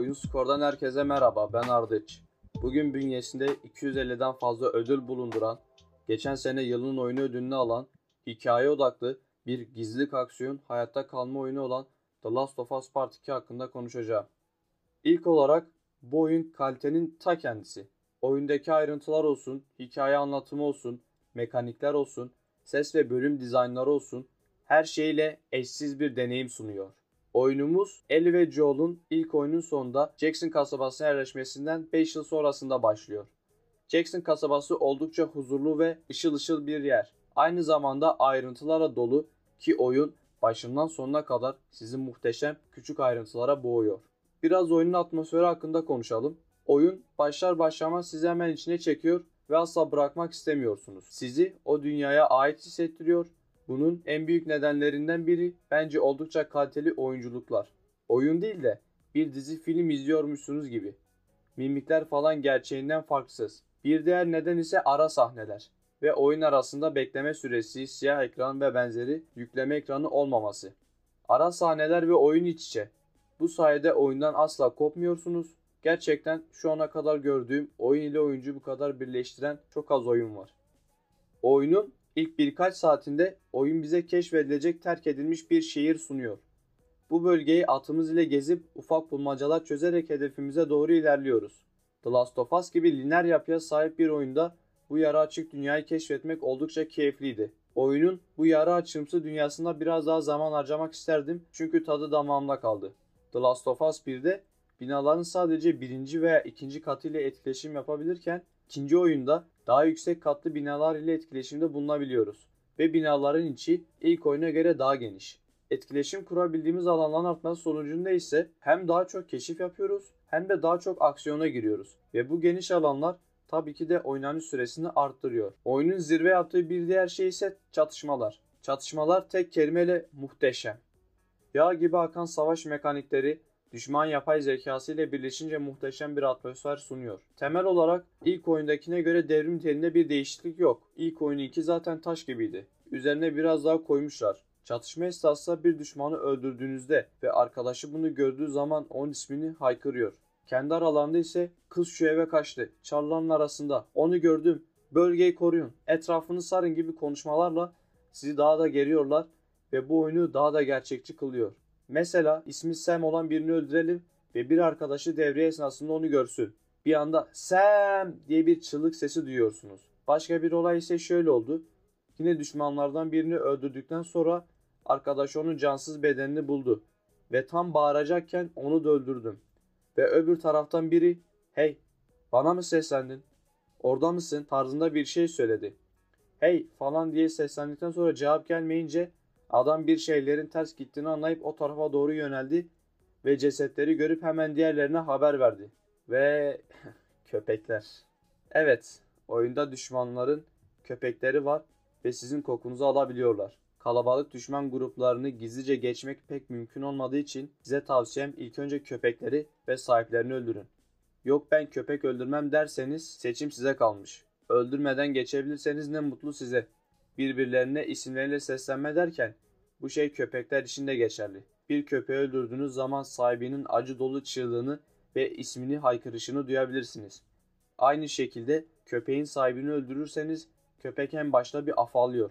Oyun Skor'dan herkese merhaba, ben Ardıç. Bugün bünyesinde 250'den fazla ödül bulunduran, geçen sene yılın oyunu ödülünü alan, hikaye odaklı bir gizlilik aksiyon hayatta kalma oyunu olan The Last of Us Part 2 hakkında konuşacağım. İlk olarak bu oyun kalitenin ta kendisi. Oyundaki ayrıntılar olsun, hikaye anlatımı olsun, mekanikler olsun, ses ve bölüm dizaynları olsun, her şeyle eşsiz bir deneyim sunuyor. Oyunumuz Ellie ve Joel'un ilk oyunun sonunda Jackson kasabasına yerleşmesinden 5 yıl sonrasında başlıyor. Jackson kasabası oldukça huzurlu ve ışıl ışıl bir yer. Aynı zamanda ayrıntılara dolu ki oyun başından sonuna kadar sizi muhteşem küçük ayrıntılara boğuyor. Biraz oyunun atmosferi hakkında konuşalım. Oyun başlar başlamaz sizi hemen içine çekiyor ve asla bırakmak istemiyorsunuz. Sizi o dünyaya ait hissettiriyor bunun en büyük nedenlerinden biri bence oldukça kaliteli oyunculuklar. Oyun değil de bir dizi film izliyormuşsunuz gibi. Mimikler falan gerçeğinden farksız. Bir diğer neden ise ara sahneler ve oyun arasında bekleme süresi, siyah ekran ve benzeri yükleme ekranı olmaması. Ara sahneler ve oyun iç içe. Bu sayede oyundan asla kopmuyorsunuz. Gerçekten şu ana kadar gördüğüm oyun ile oyuncu bu kadar birleştiren çok az oyun var. Oyunun İlk birkaç saatinde oyun bize keşfedilecek terk edilmiş bir şehir sunuyor. Bu bölgeyi atımız ile gezip ufak bulmacalar çözerek hedefimize doğru ilerliyoruz. The Last of Us gibi lineer yapıya sahip bir oyunda bu yarı açık dünyayı keşfetmek oldukça keyifliydi. Oyunun bu yarı açımsı dünyasında biraz daha zaman harcamak isterdim çünkü tadı damağımda kaldı. The Last of Us 1'de binaların sadece birinci veya ikinci katı ile etkileşim yapabilirken ikinci oyunda daha yüksek katlı binalar ile etkileşimde bulunabiliyoruz ve binaların içi ilk oyuna göre daha geniş. Etkileşim kurabildiğimiz alanların artması sonucunda ise hem daha çok keşif yapıyoruz hem de daha çok aksiyona giriyoruz ve bu geniş alanlar tabii ki de oynanış süresini arttırıyor. Oyunun zirve yaptığı bir diğer şey ise çatışmalar. Çatışmalar tek kelimeyle muhteşem. Yağ gibi akan savaş mekanikleri düşman yapay zekası ile birleşince muhteşem bir atmosfer sunuyor. Temel olarak ilk oyundakine göre devrim telinde bir değişiklik yok. İlk oyun 2 zaten taş gibiydi. Üzerine biraz daha koymuşlar. Çatışma esnasında bir düşmanı öldürdüğünüzde ve arkadaşı bunu gördüğü zaman onun ismini haykırıyor. Kendi aralarında ise kız şu eve kaçtı. Çarların arasında. Onu gördüm. Bölgeyi koruyun. Etrafını sarın gibi konuşmalarla sizi daha da geriyorlar ve bu oyunu daha da gerçekçi kılıyor. Mesela ismi Sam olan birini öldürelim ve bir arkadaşı devre esnasında onu görsün. Bir anda Sam diye bir çığlık sesi duyuyorsunuz. Başka bir olay ise şöyle oldu. Yine düşmanlardan birini öldürdükten sonra arkadaş onun cansız bedenini buldu. Ve tam bağıracakken onu da öldürdüm. Ve öbür taraftan biri hey bana mı seslendin? Orada mısın? tarzında bir şey söyledi. Hey falan diye seslendikten sonra cevap gelmeyince Adam bir şeylerin ters gittiğini anlayıp o tarafa doğru yöneldi ve cesetleri görüp hemen diğerlerine haber verdi. Ve köpekler. Evet, oyunda düşmanların köpekleri var ve sizin kokunuzu alabiliyorlar. Kalabalık düşman gruplarını gizlice geçmek pek mümkün olmadığı için size tavsiyem ilk önce köpekleri ve sahiplerini öldürün. Yok ben köpek öldürmem derseniz seçim size kalmış. Öldürmeden geçebilirseniz ne mutlu size birbirlerine isimleriyle seslenme derken bu şey köpekler için de geçerli. Bir köpeği öldürdüğünüz zaman sahibinin acı dolu çığlığını ve ismini haykırışını duyabilirsiniz. Aynı şekilde köpeğin sahibini öldürürseniz köpek en başta bir afallıyor.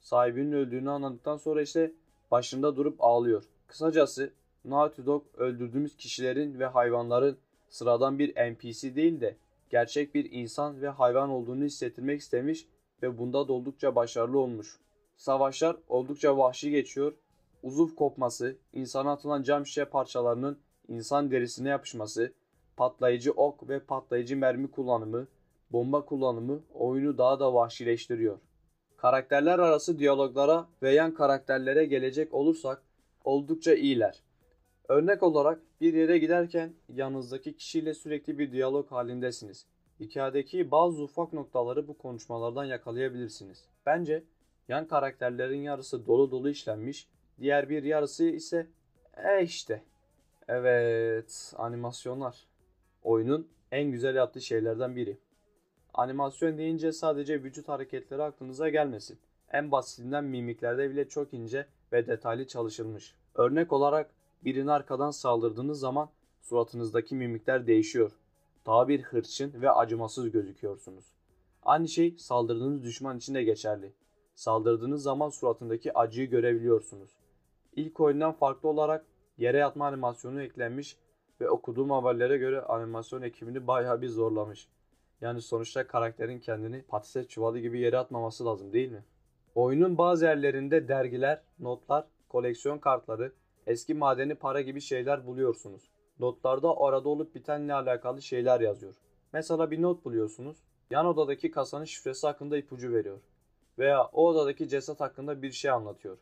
Sahibinin öldüğünü anladıktan sonra ise başında durup ağlıyor. Kısacası Naughty Dog öldürdüğümüz kişilerin ve hayvanların sıradan bir NPC değil de gerçek bir insan ve hayvan olduğunu hissettirmek istemiş ve bunda da oldukça başarılı olmuş. Savaşlar oldukça vahşi geçiyor. Uzuv kopması, insana atılan cam şişe parçalarının insan derisine yapışması, patlayıcı ok ve patlayıcı mermi kullanımı, bomba kullanımı oyunu daha da vahşileştiriyor. Karakterler arası diyaloglara ve yan karakterlere gelecek olursak oldukça iyiler. Örnek olarak bir yere giderken yanınızdaki kişiyle sürekli bir diyalog halindesiniz. Hikayedeki bazı ufak noktaları bu konuşmalardan yakalayabilirsiniz. Bence yan karakterlerin yarısı dolu dolu işlenmiş, diğer bir yarısı ise e işte. Evet, animasyonlar. Oyunun en güzel yaptığı şeylerden biri. Animasyon deyince sadece vücut hareketleri aklınıza gelmesin. En basitinden mimiklerde bile çok ince ve detaylı çalışılmış. Örnek olarak birini arkadan saldırdığınız zaman suratınızdaki mimikler değişiyor. Daha bir hırçın ve acımasız gözüküyorsunuz. Aynı şey saldırdığınız düşman için de geçerli. Saldırdığınız zaman suratındaki acıyı görebiliyorsunuz. İlk oyundan farklı olarak yere yatma animasyonu eklenmiş ve okuduğum haberlere göre animasyon ekibini bayağı bir zorlamış. Yani sonuçta karakterin kendini patates çuvalı gibi yere atmaması lazım değil mi? Oyunun bazı yerlerinde dergiler, notlar, koleksiyon kartları, eski madeni para gibi şeyler buluyorsunuz. Notlarda orada olup bitenle alakalı şeyler yazıyor. Mesela bir not buluyorsunuz. Yan odadaki kasanın şifresi hakkında ipucu veriyor. Veya o odadaki ceset hakkında bir şey anlatıyor.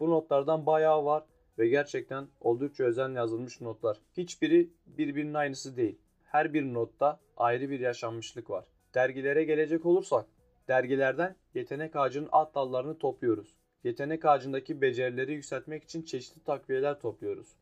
Bu notlardan bayağı var ve gerçekten oldukça özenle yazılmış notlar. Hiçbiri birbirinin aynısı değil. Her bir notta ayrı bir yaşanmışlık var. Dergilere gelecek olursak, dergilerden yetenek ağacının alt dallarını topluyoruz. Yetenek ağacındaki becerileri yükseltmek için çeşitli takviyeler topluyoruz.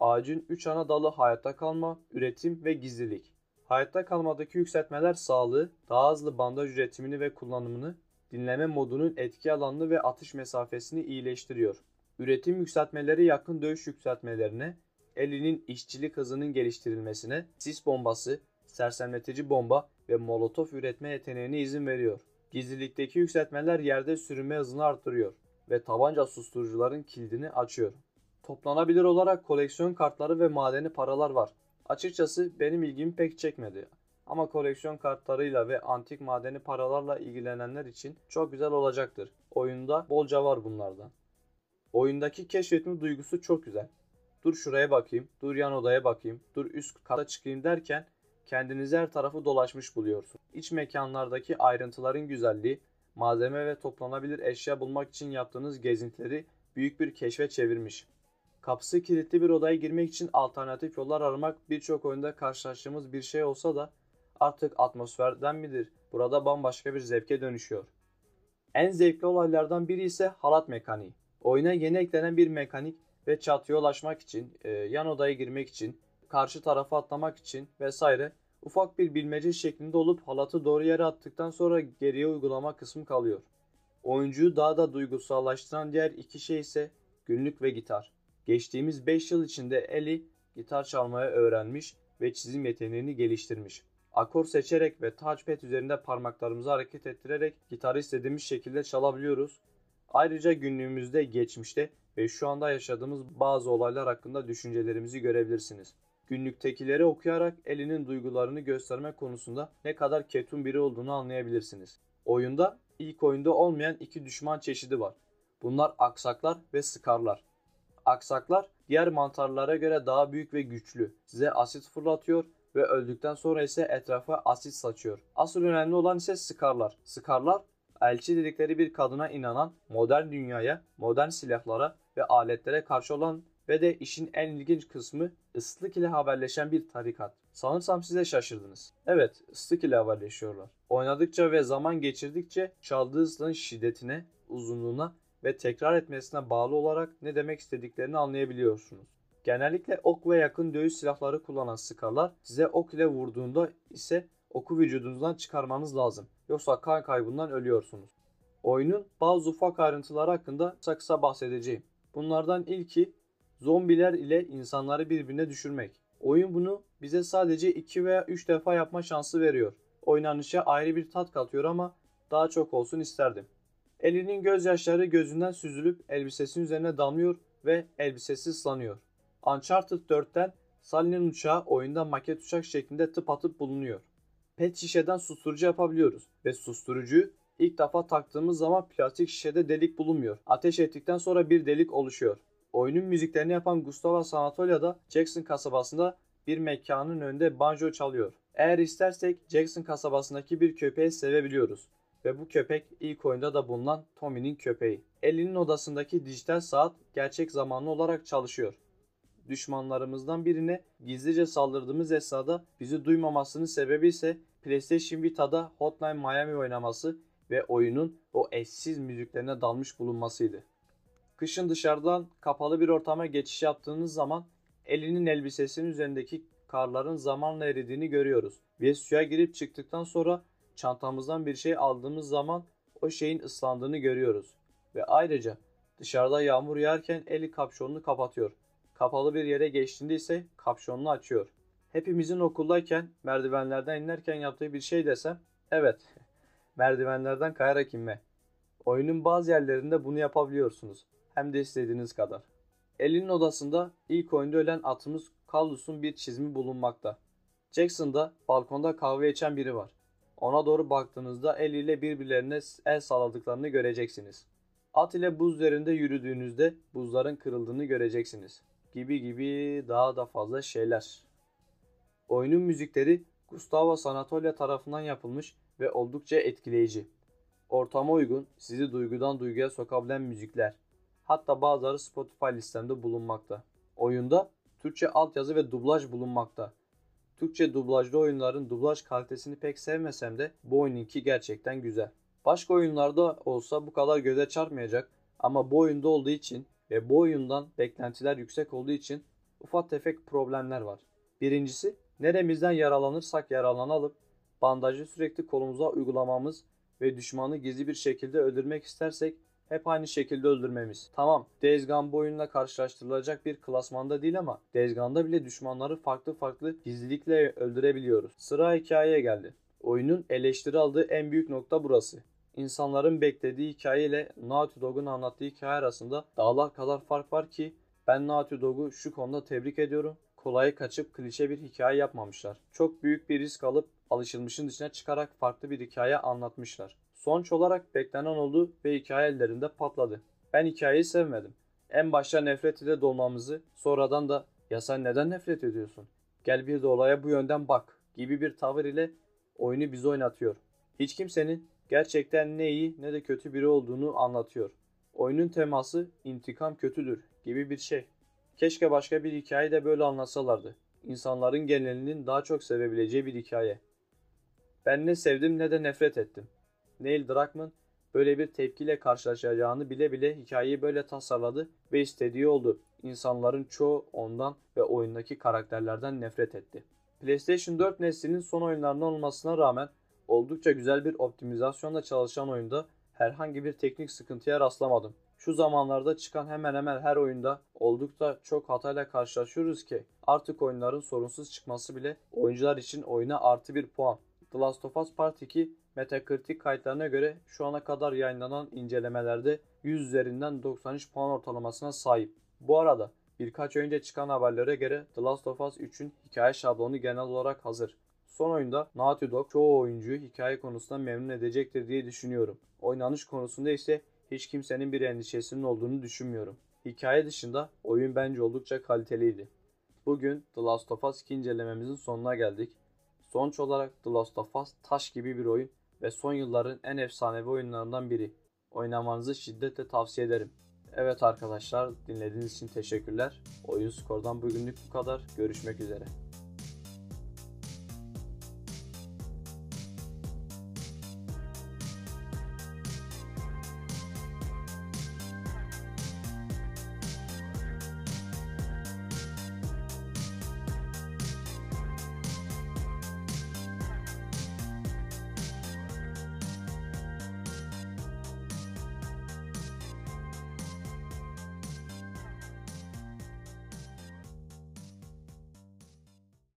Ağacın 3 ana dalı hayatta kalma, üretim ve gizlilik. Hayatta kalmadaki yükseltmeler sağlığı, daha hızlı bandaj üretimini ve kullanımını, dinleme modunun etki alanını ve atış mesafesini iyileştiriyor. Üretim yükseltmeleri yakın dövüş yükseltmelerine, elinin işçilik hızının geliştirilmesine, sis bombası, sersemletici bomba ve molotof üretme yeteneğine izin veriyor. Gizlilikteki yükseltmeler yerde sürünme hızını artırıyor ve tabanca susturucuların kilidini açıyor. Toplanabilir olarak koleksiyon kartları ve madeni paralar var. Açıkçası benim ilgimi pek çekmedi. Ama koleksiyon kartlarıyla ve antik madeni paralarla ilgilenenler için çok güzel olacaktır. Oyunda bolca var bunlardan. Oyundaki keşfetme duygusu çok güzel. Dur şuraya bakayım, dur yan odaya bakayım, dur üst kata çıkayım derken kendinizi her tarafı dolaşmış buluyorsun. İç mekanlardaki ayrıntıların güzelliği, malzeme ve toplanabilir eşya bulmak için yaptığınız gezintileri büyük bir keşfe çevirmiş. Kapısı kilitli bir odaya girmek için alternatif yollar aramak birçok oyunda karşılaştığımız bir şey olsa da artık atmosferden midir? Burada bambaşka bir zevke dönüşüyor. En zevkli olaylardan biri ise halat mekaniği. Oyuna yeni eklenen bir mekanik ve çatıya ulaşmak için, e, yan odaya girmek için, karşı tarafa atlamak için vesaire ufak bir bilmece şeklinde olup halatı doğru yere attıktan sonra geriye uygulama kısmı kalıyor. Oyuncuyu daha da duygusallaştıran diğer iki şey ise günlük ve gitar. Geçtiğimiz 5 yıl içinde Ellie gitar çalmayı öğrenmiş ve çizim yeteneğini geliştirmiş. Akor seçerek ve touchpad üzerinde parmaklarımızı hareket ettirerek gitarı istediğimiz şekilde çalabiliyoruz. Ayrıca günlüğümüzde, geçmişte ve şu anda yaşadığımız bazı olaylar hakkında düşüncelerimizi görebilirsiniz. Günlüktekileri okuyarak Ellie'nin duygularını gösterme konusunda ne kadar ketum biri olduğunu anlayabilirsiniz. Oyunda ilk oyunda olmayan iki düşman çeşidi var. Bunlar aksaklar ve sıkarlar. Aksaklar diğer mantarlara göre daha büyük ve güçlü. Size asit fırlatıyor ve öldükten sonra ise etrafa asit saçıyor. Asıl önemli olan ise sıkarlar. Sıkarlar elçi dedikleri bir kadına inanan, modern dünyaya, modern silahlara ve aletlere karşı olan ve de işin en ilginç kısmı ıslık ile haberleşen bir tarikat. Sanırsam size şaşırdınız. Evet, ıslık ile haberleşiyorlar. Oynadıkça ve zaman geçirdikçe çaldığı ıslığın şiddetine, uzunluğuna ve tekrar etmesine bağlı olarak ne demek istediklerini anlayabiliyorsunuz. Genellikle ok ve yakın dövüş silahları kullanan sıkarlar size ok ile vurduğunda ise oku vücudunuzdan çıkarmanız lazım. Yoksa kan kaybından ölüyorsunuz. Oyunun bazı ufak ayrıntıları hakkında kısa kısa bahsedeceğim. Bunlardan ilki zombiler ile insanları birbirine düşürmek. Oyun bunu bize sadece 2 veya 3 defa yapma şansı veriyor. Oynanışa ayrı bir tat katıyor ama daha çok olsun isterdim. Elinin gözyaşları gözünden süzülüp elbisesinin üzerine damlıyor ve elbisesi ıslanıyor. Uncharted 4'ten Sally'nin uçağı oyunda maket uçak şeklinde tıp atıp bulunuyor. Pet şişeden susturucu yapabiliyoruz ve susturucuyu ilk defa taktığımız zaman plastik şişede delik bulunmuyor. Ateş ettikten sonra bir delik oluşuyor. Oyunun müziklerini yapan Gustavo Sanatolia da Jackson kasabasında bir mekanın önünde banjo çalıyor. Eğer istersek Jackson kasabasındaki bir köpeği sevebiliyoruz. Ve bu köpek ilk oyunda da bulunan Tommy'nin köpeği. Ellie'nin odasındaki dijital saat gerçek zamanlı olarak çalışıyor. Düşmanlarımızdan birine gizlice saldırdığımız esnada bizi duymamasının sebebi ise PlayStation Vita'da Hotline Miami oynaması ve oyunun o eşsiz müziklerine dalmış bulunmasıydı. Kışın dışarıdan kapalı bir ortama geçiş yaptığınız zaman elinin elbisesinin üzerindeki karların zamanla eridiğini görüyoruz. Ve suya girip çıktıktan sonra çantamızdan bir şey aldığımız zaman o şeyin ıslandığını görüyoruz. Ve ayrıca dışarıda yağmur yağarken eli kapşonunu kapatıyor. Kapalı bir yere geçtiğinde ise kapşonunu açıyor. Hepimizin okuldayken merdivenlerden inerken yaptığı bir şey desem evet merdivenlerden kayarak inme. Oyunun bazı yerlerinde bunu yapabiliyorsunuz. Hem de istediğiniz kadar. Elinin odasında ilk oyunda ölen atımız Kallus'un bir çizimi bulunmakta. Jackson'da balkonda kahve içen biri var. Ona doğru baktığınızda eliyle birbirlerine el salladıklarını göreceksiniz. At ile buz üzerinde yürüdüğünüzde buzların kırıldığını göreceksiniz. Gibi gibi daha da fazla şeyler. Oyunun müzikleri Gustavo Sanatolia tarafından yapılmış ve oldukça etkileyici. Ortama uygun, sizi duygudan duyguya sokabilen müzikler. Hatta bazıları Spotify listemde bulunmakta. Oyunda Türkçe altyazı ve dublaj bulunmakta. Türkçe dublajlı oyunların dublaj kalitesini pek sevmesem de bu oyununki gerçekten güzel. Başka oyunlarda olsa bu kadar göze çarpmayacak ama bu oyunda olduğu için ve bu oyundan beklentiler yüksek olduğu için ufak tefek problemler var. Birincisi neremizden yaralanırsak yaralanalım bandajı sürekli kolumuza uygulamamız ve düşmanı gizli bir şekilde öldürmek istersek hep aynı şekilde öldürmemiz. Tamam Days Gone bu oyunla karşılaştırılacak bir klasmanda değil ama Days Gone'da bile düşmanları farklı farklı gizlilikle öldürebiliyoruz. Sıra hikayeye geldi. Oyunun eleştiri aldığı en büyük nokta burası. İnsanların beklediği hikaye ile Naughty Dog'un anlattığı hikaye arasında dağlar kadar fark var ki ben Naughty Dog'u şu konuda tebrik ediyorum. Kolay kaçıp klişe bir hikaye yapmamışlar. Çok büyük bir risk alıp alışılmışın dışına çıkarak farklı bir hikaye anlatmışlar. Sonuç olarak beklenen oldu ve hikaye ellerinde patladı. Ben hikayeyi sevmedim. En başta nefret ile dolmamızı sonradan da ya sen neden nefret ediyorsun? Gel bir de olaya bu yönden bak gibi bir tavır ile oyunu bize oynatıyor. Hiç kimsenin gerçekten ne iyi ne de kötü biri olduğunu anlatıyor. Oyunun teması intikam kötüdür gibi bir şey. Keşke başka bir hikaye de böyle anlatsalardı. İnsanların genelinin daha çok sevebileceği bir hikaye. Ben ne sevdim ne de nefret ettim. Neil Druckmann böyle bir tepkiyle karşılaşacağını bile bile hikayeyi böyle tasarladı ve istediği oldu. İnsanların çoğu ondan ve oyundaki karakterlerden nefret etti. PlayStation 4 neslinin son oyunlarından olmasına rağmen oldukça güzel bir optimizasyonla çalışan oyunda herhangi bir teknik sıkıntıya rastlamadım. Şu zamanlarda çıkan hemen hemen her oyunda oldukça çok hatayla karşılaşıyoruz ki artık oyunların sorunsuz çıkması bile oyuncular için oyuna artı bir puan. The Last of Us Part 2 Metacritic kayıtlarına göre şu ana kadar yayınlanan incelemelerde 100 üzerinden 93 puan ortalamasına sahip. Bu arada birkaç önce çıkan haberlere göre The Last of Us 3'ün hikaye şablonu genel olarak hazır. Son oyunda Naughty Dog çoğu oyuncuyu hikaye konusunda memnun edecektir diye düşünüyorum. Oynanış konusunda ise hiç kimsenin bir endişesinin olduğunu düşünmüyorum. Hikaye dışında oyun bence oldukça kaliteliydi. Bugün The Last of Us 2 incelememizin sonuna geldik. Sonuç olarak The Last of Us taş gibi bir oyun ve son yılların en efsanevi oyunlarından biri. Oynamanızı şiddetle tavsiye ederim. Evet arkadaşlar dinlediğiniz için teşekkürler. Oyun skordan bugünlük bu kadar. Görüşmek üzere.